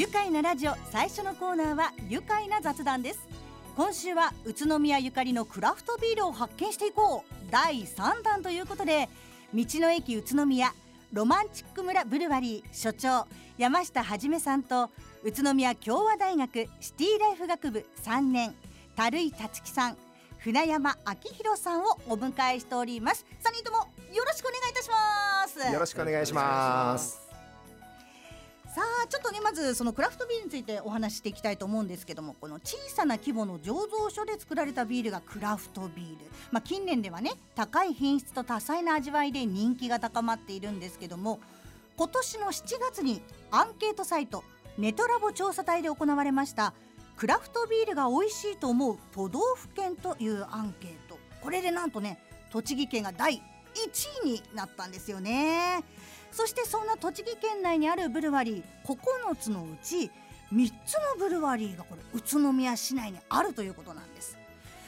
愉快なラジオ最初のコーナーは愉快な雑談です。今週は宇都宮ゆかりのクラフトビールを発見していこう。第3弾ということで道の駅宇都宮ロマンチック村ブルワリー所長山下はじめさんと宇都宮共和大学シティライフ学部3年樽井達樹さん船山明弘さんをお迎えしております。3人ともよろしくお願いいたします。よろしくお願いします。さあちょっとねまずそのクラフトビールについてお話していきたいと思うんですけどもこの小さな規模の醸造所で作られたビールがクラフトビール、まあ、近年ではね高い品質と多彩な味わいで人気が高まっているんですけども今年の7月にアンケートサイトネトラボ調査隊で行われましたクラフトビールが美味しいと思う都道府県というアンケート。これでなんとね栃木県が第1位になったんですよね。そしてそんな栃木県内にあるブルワリー9つのうち3つのブルワリーがこれ宇都宮市内にあるということなんです。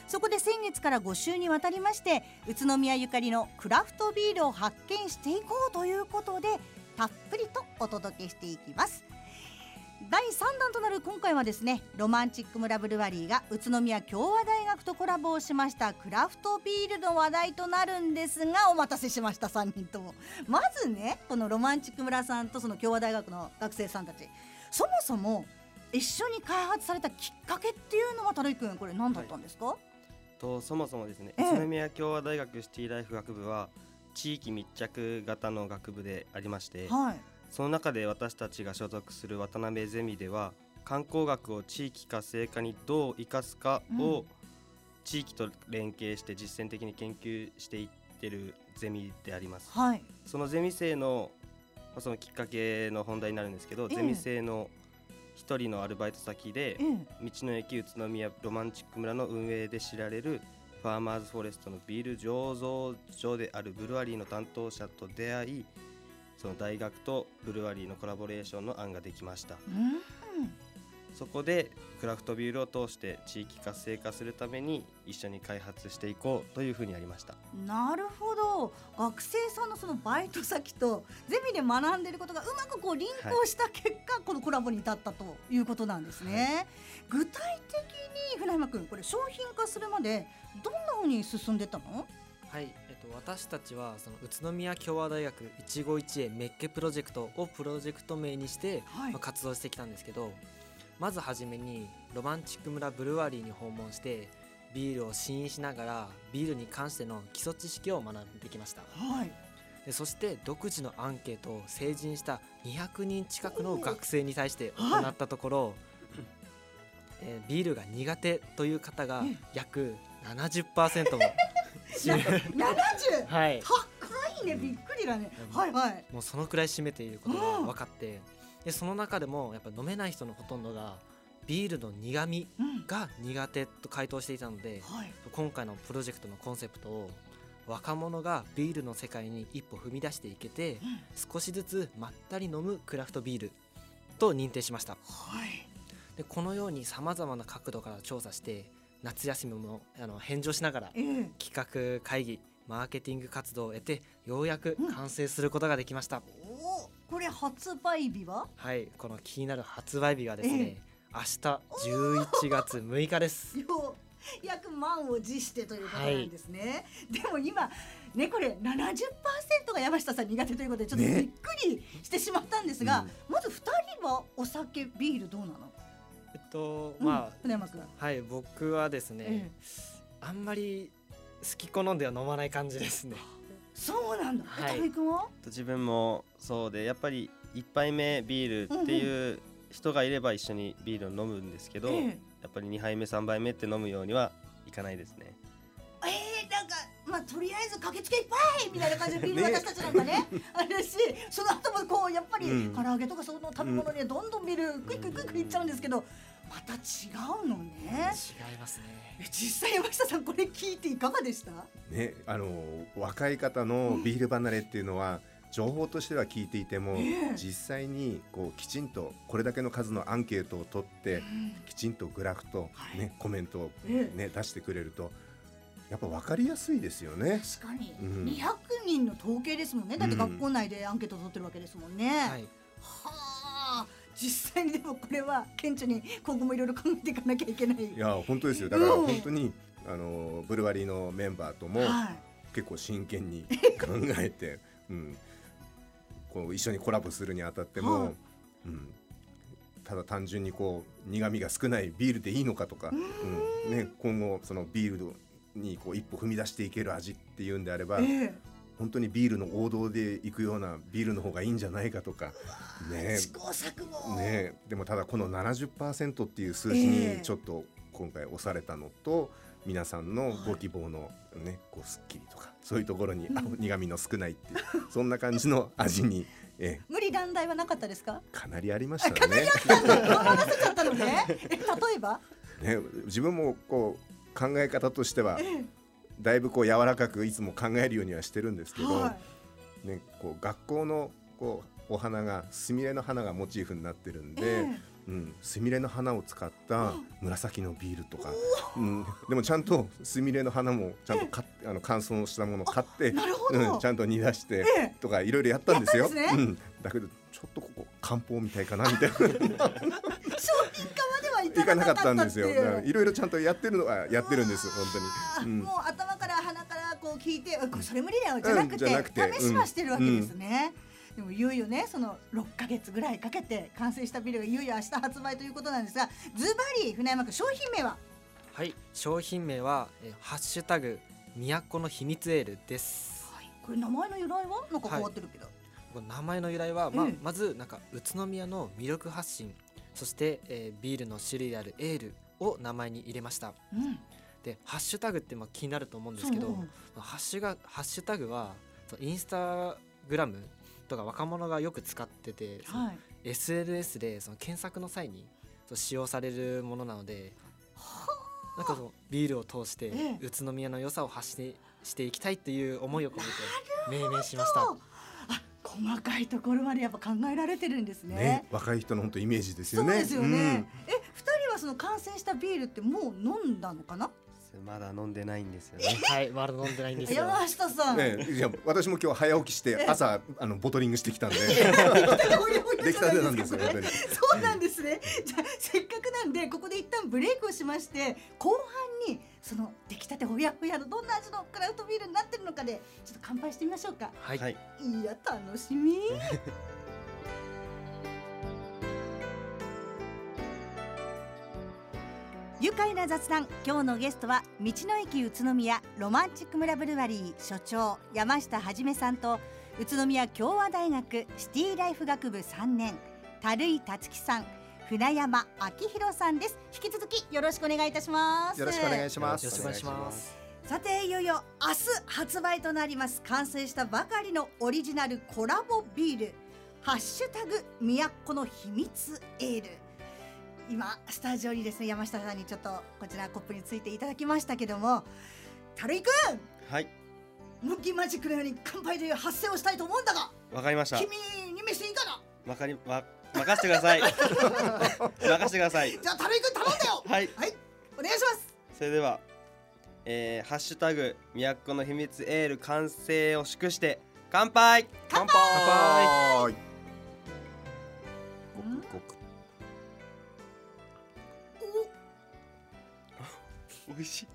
そこで先月から5週にわたりまして宇都宮ゆかりのクラフトビールを発見していこうということでたっぷりとお届けしていきます。第3弾となる今回はですねロマンチック村ブルワリーが宇都宮共和大学とコラボをしましたクラフトビールの話題となるんですがお待たせしました3人とも。まずねこのロマンチック村さんとその共和大学の学生さんたち。そもそも一緒に開発されたきっかけっていうのは樽井君これ何だったんですか、はい、とそもそもですね、宇都宮共和大学シティライフ学部は地域密着型の学部でありまして、はい、その中で私たちが所属する渡辺ゼミでは観光学を地域活性化にどう生かすかを地域と連携して実践的に研究していってるゼミであります。はい、そのゼミ生のそのきっかけの本題になるんですけど、えゼミ生の一人のアルバイト先で、え道の駅宇都宮ロマンチック村の運営で知られるファーマーズフォレストのビール醸造所であるブルワリーの担当者と出会いその大学とブルワリーのコラボレーションの案ができました、そこでクラフトビールを通して地域活性化するために一緒に開発していこうというふうになりました。なるほど。学生さんのそのバイト先とゼミで学んでいることがうまくこうリンクをした結果、はい、このコラボに至ったということなんですね、はい、具体的に船山君これ商品化するまでどんなふうに進んでたの？はい、えっと、私たちはその宇都宮共和大学一期一会メッケプロジェクトをプロジェクト名にして、はい、まあ、活動してきたんですけどまずはじめにロマンチック村ブルワリーに訪問してビールを試飲しながらビールに関しての基礎知識を学んできました、はい、でそして独自のアンケートを成人した200人近くの学生に対して行ったところ、はい、えー、ビールが苦手という方が約70%も70 はい。高いねびっくりだね、うん、はいはい。もうそのくらい占めていることが分かってでその中でもやっぱ飲めない人のほとんどがビールの苦味が苦手と回答していたので、うんはい、今回のプロジェクトのコンセプトを若者がビールの世界に一歩踏み出していけて、うん、少しずつまったり飲むクラフトビールと認定しました、はい、でこのようにさまざまな角度から調査して夏休みもあの返上しながら、企画会議マーケティング活動を得てようやく完成することができました、うん、おこれ発売日は？はいこの気になる発売日がですね、明日11月6日です。約満を持してということなんですね、はい、でも今ねこれ70%が山下さん苦手ということでちょっとびっくりしてしまったんですが、ねうん、まず2人はお酒ビールどうなの？と、まあ。はい、僕はですね、ええ、あんまり好き好んでは飲まない感じですね。そうなんだ。はい、は？自分もそうで、やっぱり一杯目ビールっていう人がいれば一緒にビールを飲むんですけど、やっぱり二杯目三杯目って飲むようにはいかないですね。えー、なんかまあとりあえず駆けつけいっぱいみたいな感じでビール私たちなんかね あれしその後もこうやっぱり唐揚げとかその食べ物にどんどんビールクイクイクイクいっちゃうんですけどまた違うのね。違いますね。実際山下さんこれ聞いていかがでした？ねあの若い方のビール離れっていうのは、情報としては聞いていても、えー、実際にこうきちんとこれだけの数のアンケートを取って、うん、きちんとグラフとね、はい、コメントをね、え。ー、出してくれるとやっぱ分かりやすいですよね。確かに、うん、200人の統計ですもんね。だって学校内でアンケートを取ってるわけですもんね、うん、はい、はあ実際にでもこれは顕著に今後もいろいろ考えていかなきゃいけない。いや本当ですよ。だから本当に、うん、あのブルワリーのメンバーとも、結構真剣に 考えて、うん、こう一緒にコラボするにあたっても、はい、うん、ただ単純にこう苦味が少ないビールでいいのかとか、うん。ね、今後そのビールにこう一歩踏み出していける味っていうんであれば、えー、本当にビールの王道でいくようなビールの方がいいんじゃないかとか、ね。試行錯誤。ね、でもただこの70%っていう数字にちょっと今回押されたのと、えー、皆さんのご希望のね、こうすっきりとかそういうところに、うん、苦味の少ないっていうそんな感じの味に。え無理難題はなかったですか？かなりありましたね。かなりあった。のね。例えば？ね自分もこう考え方としては、だいぶこう柔らかくいつも考えるようにはしてるんですけど、はい、ね、こう学校のこうお花がすみれの花がモチーフになってるんで、えうん、すみれの花を使った紫のビールとか、うん、でもちゃんとすみれの花もちゃんとかあの乾燥したものを買って、うん、ちゃんと煮出してとかいろいろやったんですよ。すね、うん、だけどちょっとここ漢方みたいかなみたいな。商品化まではいかなかったんですよ。いろいろちゃんとやってるのはやってるんです本当に。うん、もう頭から鼻からこう聞いて、それ無理だよじゃなくて、試しはしてるわけですね。でもいよいよねその6か月ぐらいかけて完成したビルがいよいよ明日発売ということなんですがズバリ船山君商品名は？はい商品名はえハッシュタグ都の秘密エールです、はい、これ名前の由来は？なんか変わってるけど、はい、名前の由来は、まあ、まずなんか宇都宮の魅力発信そして、えー、ビールの種類であるエールを名前に入れました、うん、でハッシュタグってまあ気になると思うんですけどハッシュがハッシュタグはインスタグラムとか若者がよく使ってて、はい、SNS でその検索の際に使用されるものなのでなんかそのビールを通して宇都宮の良さを発信していきたいっていう思いを込めて命名しました。細かいところまでやっぱ考えられてるんですね。ね若い人の本当イメージですよね。そうですよね。うん、え、二人はその感染したビールってもう飲んだのかな？まだ飲んでないんですよね。はい、まだ飲んでないんですよ。山下さん。ね、いや、私も今日早起きして朝あのボトリングしてきたんで。できたてなんですよ。そうなんですね。じゃせっかくなんでここで一旦ブレイクをしまして後半にその出来たてほやほやのどんな味のクラフトビールになってるのかでちょっと乾杯してみましょうか。はい。いや楽しみ。愉快な雑談。今日のゲストは道の駅宇都宮ロマンチック村ブルワリー所長山下はじめさんと宇都宮共和大学シティライフ学部3年樽井達樹さん船山明弘さんです。引き続きよろしくお願いいたします。よろしくお願いします。よろしくお願いします。さていよいよ明日発売となります。完成したばかりのオリジナルコラボビール。ハッシュタグ都の秘密エール今スタジオにですね山下さんにちょっとこちらコップについていただきましたけども樽井くんはい。ムッキーマジックのように乾杯という発声をしたいと思うんだがわかりました。君に見せていいかな？わかりわ任せてください。任せてください。じゃあ樽井くん頼んだよ。はい、はい、お願いします。それではえー、ハッシュタグ都の秘密エール完成を祝して乾杯。乾杯。乾杯美味しい。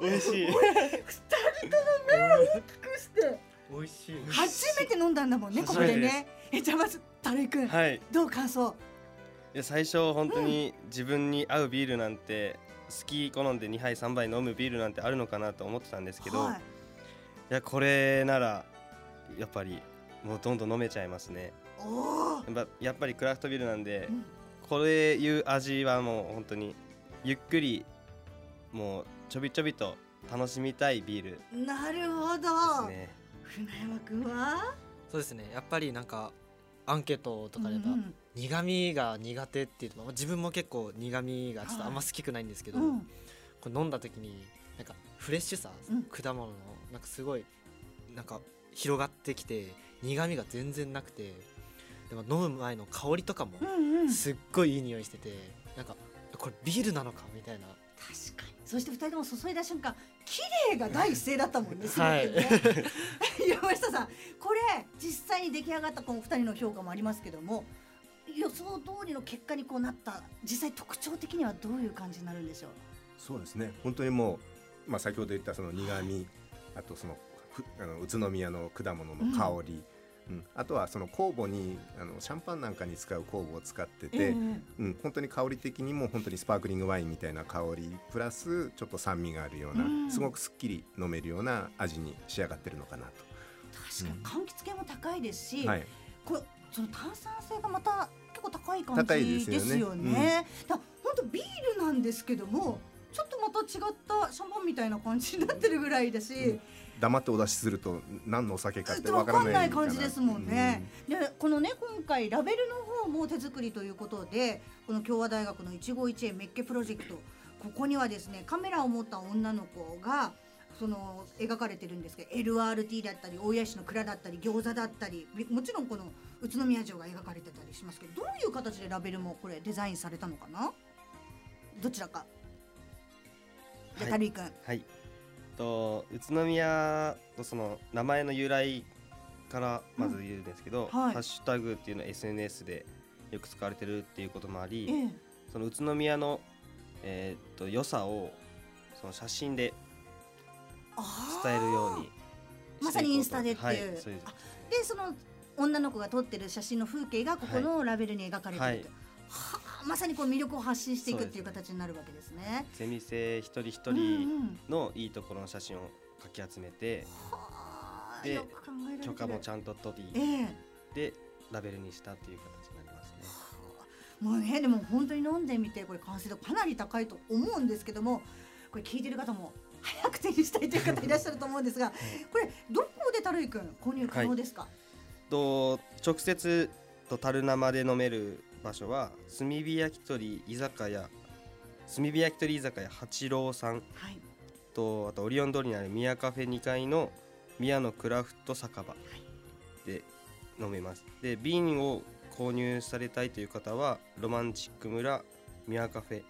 美味しい。二人とも目を大きくして。美味しい。初めて飲んだんだもんね、ここでね。え、じゃあまず、たるいくん。はい。どう感想？いや、最初本当に自分に合うビールなんて。好き好んで2杯3杯飲むビールなんてあるのかなと思ってたんですけど、はい、いやこれならやっぱりもうどんどん飲めちゃいますねやっぱりクラフトビールなんで、うん、これいう味はもう本当にゆっくりもうちょびちょびと楽しみたいビールなるほど、ね、船山君は？そうですね。やっぱりなんかアンケートとかでば、うんうん、苦味が苦手っていうと自分も結構苦味がちょっとあんま好きくないんですけど、はいうん、これ飲んだ時になんかフレッシュさ、うん、果物のなんかすごいなんか広がってきて苦味が全然なくてでも飲む前の香りとかもすっごいいい匂いしてて、なんかこれビールなのかみたいな。確かに。そして二人とも注いだ瞬間綺麗が第一声だったもんね はい、山 下さんこれ実際に出来上がったこの二人の評価もありますけども予想通りの結果にこうなった実際特徴的にはどういう感じになるんでしょう？そうですね。本当にもう、まあ、先ほど言ったその苦味、はい、あとそのあの宇都宮の果物の香り、あとはその酵母にあのシャンパンなんかに使う酵母を使ってて、えー、うん、本当に香り的にも本当にスパークリングワインみたいな香りプラスちょっと酸味があるような、うん、すごくすっきり飲めるような味に仕上がってるのかなと。確かに柑橘系も高いですし、はい、これその炭酸性がまた結構高い感じですよね。ね。うん、本当ビールなんですけどもちょっとまた違ったシャンパンみたいな感じになってるぐらいだし、うん、黙ってお出しすると何のお酒かってわからない感じですもんね。うん、でこのね今回ラベルの方も手作りということでこの共和大学の一期一会メッケプロジェクトここにはですねカメラを持った女の子がその描かれてるんですけど LRT だったり大谷市の蔵だったり餃子だったりもちろんこの宇都宮城が描かれてたりしますけどどういう形でラベルもこれデザインされたのかな？どちらか。じゃあ、はい、君。はいと宇都宮のその名前の由来からまず言うんですけど、うんはい、ハッシュタグっていうのは SNS でよく使われてるっていうこともあり、ええ、その宇都宮の、えー、っと良さをその写真で伝えるようにまさにインスタでっていう、はい、でその女の子が撮ってる写真の風景がここのラベルに描かれてると、はい。はあ、まさにこう魅力を発信していくっていう形になるわけですね。ゼミ生一人一人のいいところの写真をかき集めて、うんうん、で許可もちゃんと取り、えー、でラベルにしたっていう形になりますね。もうねでも本当に飲んでみてこれ完成度かなり高いと思うんですけどもこれ聞いてる方も早く手にしたいという方いらっしゃると思うんですが、これどこでたるいくん購入可能ですか、はい、と直接と樽生で飲める場所は炭火焼き鳥居酒屋炭火焼き鳥居酒屋八郎さん、はい、とあとオリオン通りにある宮カフェ2階の宮のクラフト酒場で飲めます。で瓶を購入されたいという方はロマンチック村宮カフェ。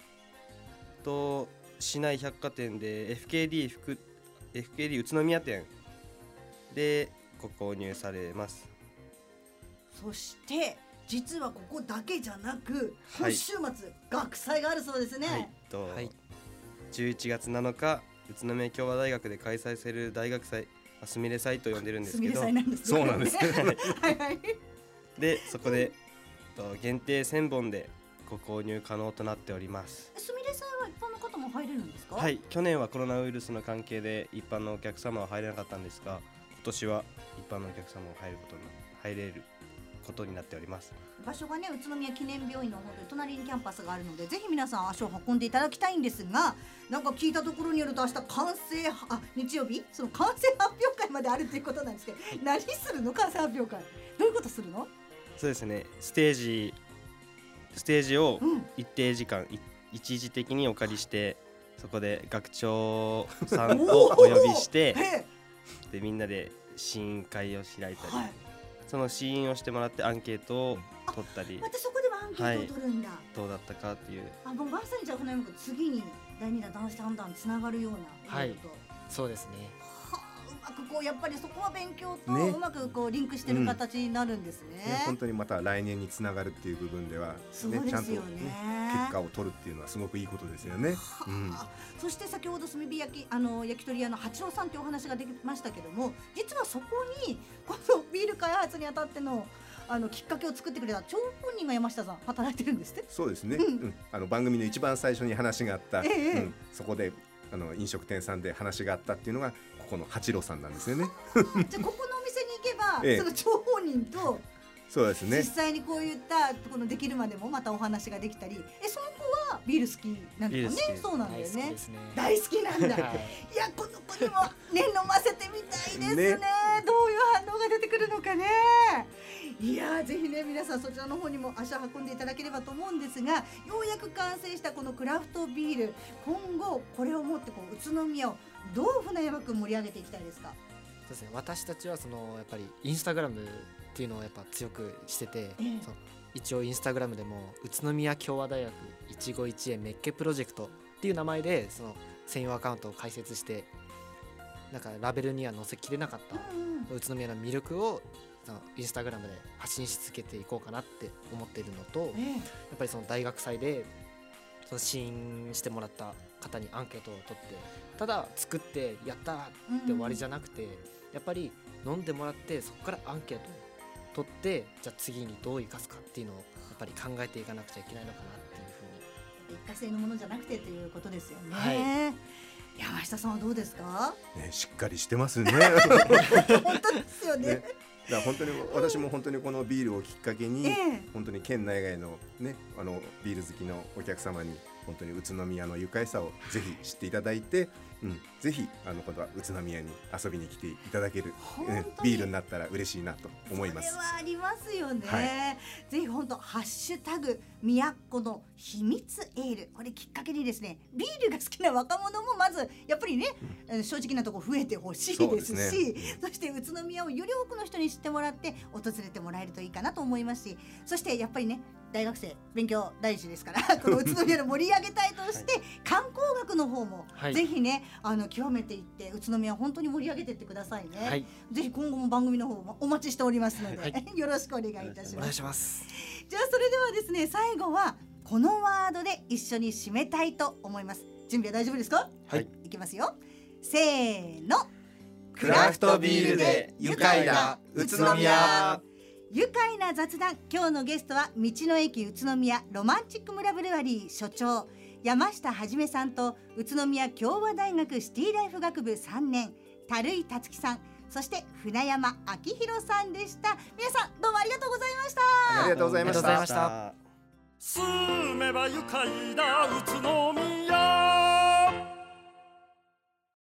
と市内百貨店で FKD, 福 FKD 宇都宮店でご購入されます。そして実はここだけじゃなく、今週末学祭があるそうですね。はい、と、はい、11月7日宇都宮共和大学で開催される大学祭すみれ祭と呼んでるんですけど、そうなんです。はいはい。でそこでと限定1000本でご購入可能となっております。すみれ祭は一般の方も入れるんですか？はい、去年はコロナウイルスの関係で一般のお客様は入れなかったんですが、今年は一般のお客様も入ることに入れることになっております。場所がね宇都宮記念病院の本当に隣にキャンパスがあるのでぜひ皆さん足を運んでいただきたいんですがなんか聞いたところによると明日完成あ日曜日？その完成発表会まであるということなんですけど何するの？完成発表会。どういうことするの？そうですね。ステージステージを一定時間、うん、一時的にお借りしてそこで学長さんをお呼びしてでみんなで試飲会を開いたり、はいその試飲をしてもらってアンケートを取ったり。またそこでもアンケートを取るんだ、はい、どうだったかっていう。あもうまさにじゃあ船山君次に第二弾男子判断つながるようなはい。そうですね。まくこうやっぱりそこは勉強とうまくこうリンクしてる形になるんですね。ね本当にまた来年につながるっていう部分では、ね、ね。ちゃんと、ね、結果を取るっていうのはすごくいいことですよね。うん、そして先ほど炭火焼きあの焼き鳥屋の八郎さんというお話ができましたけども実はそこにこのビール開発にあたってのあのきっかけを作ってくれた張本人が山下さん働いてるんですって？そうですね、うん、あの番組の一番最初に話があった、えそこであの飲食店さんで話があったっていうのがここの八郎さんなんですよね。じゃあここのお店に行けば、ええ、その張本人とそうですね。実際にこういったこのできるまでもまたお話ができたりえその子はビール好きなんですかね。そうなんだよね。大好きなんだ、はい、いやこの子にもね飲ませてみたいですね、ね、どういう反応が出てくるのかね。いやぜひね皆さんそちらの方にも足を運んでいただければと思うんですがようやく完成したこのクラフトビール今後これをもってこう宇都宮をどう船山君盛り上げていきたいですか？そうですね。私たちはそのやっぱりインスタグラムっていうのをやっぱ強くしてて、ええ、一応インスタグラムでも宇都宮共和大学一期一会メッケプロジェクトっていう名前でその専用アカウントを開設してなんかラベルには載せきれなかった宇都宮の魅力をインスタグラムで発信し続けていこうかなって思っているのと、えー、やっぱりその大学祭でその試飲してもらった方にアンケートを取ってただ作ってやったって終わりじゃなくて、うん、やっぱり飲んでもらってそこからアンケートを取ってじゃあ次にどう生かすかっていうのをやっぱり考えていかなくちゃいけないのかなっていうふうに一過性のものじゃなくてということですよね。はい山下さんはどうですか？ね、しっかりしてますね。本当ですよね。ねだ本当に私も本当にこのビールをきっかけに、えー、本当に県内外のねあのビール好きのお客様に本当に宇都宮の愉快さをぜひ知っていただいてうん、ぜひあの今度は宇都宮に遊びに来ていただける、ビールになったら嬉しいなと思います。それはありますよね。はい、ぜひ本当ハッシュタグ都の秘密エール。これきっかけにですねビールが好きな若者もまずやっぱりね、うん、正直なとこ増えてほしいですしそ、ね,、して宇都宮をより多くの人に知ってもらって訪れてもらえるといいかなと思いますしそしてやっぱりね大学生勉強大事ですから この宇都宮を盛り上げたいとして、はい、観光学の方も、ぜひねあの極めていって宇都宮本当に盛り上げていってくださいね、はい、ぜひ今後も番組の方もお待ちしておりますので、はい、よろしくお願いいたします。お願いします。じゃあそれではですね最後はこのワードで一緒に締めたいと思います。準備は大丈夫ですか？はいいきますよ。せーの。クラフトビールで愉快な宇都宮。愉快な雑談。今日のゲストは道の駅宇都宮ロマンチック村ブルワリー所長山下はじめさんと宇都宮共和大学シティライフ学部3年樽井達樹さんそして船山明弘さんでした。皆さんどうもありがとうございました。ありがとうございました。住めば愉快な宇都宮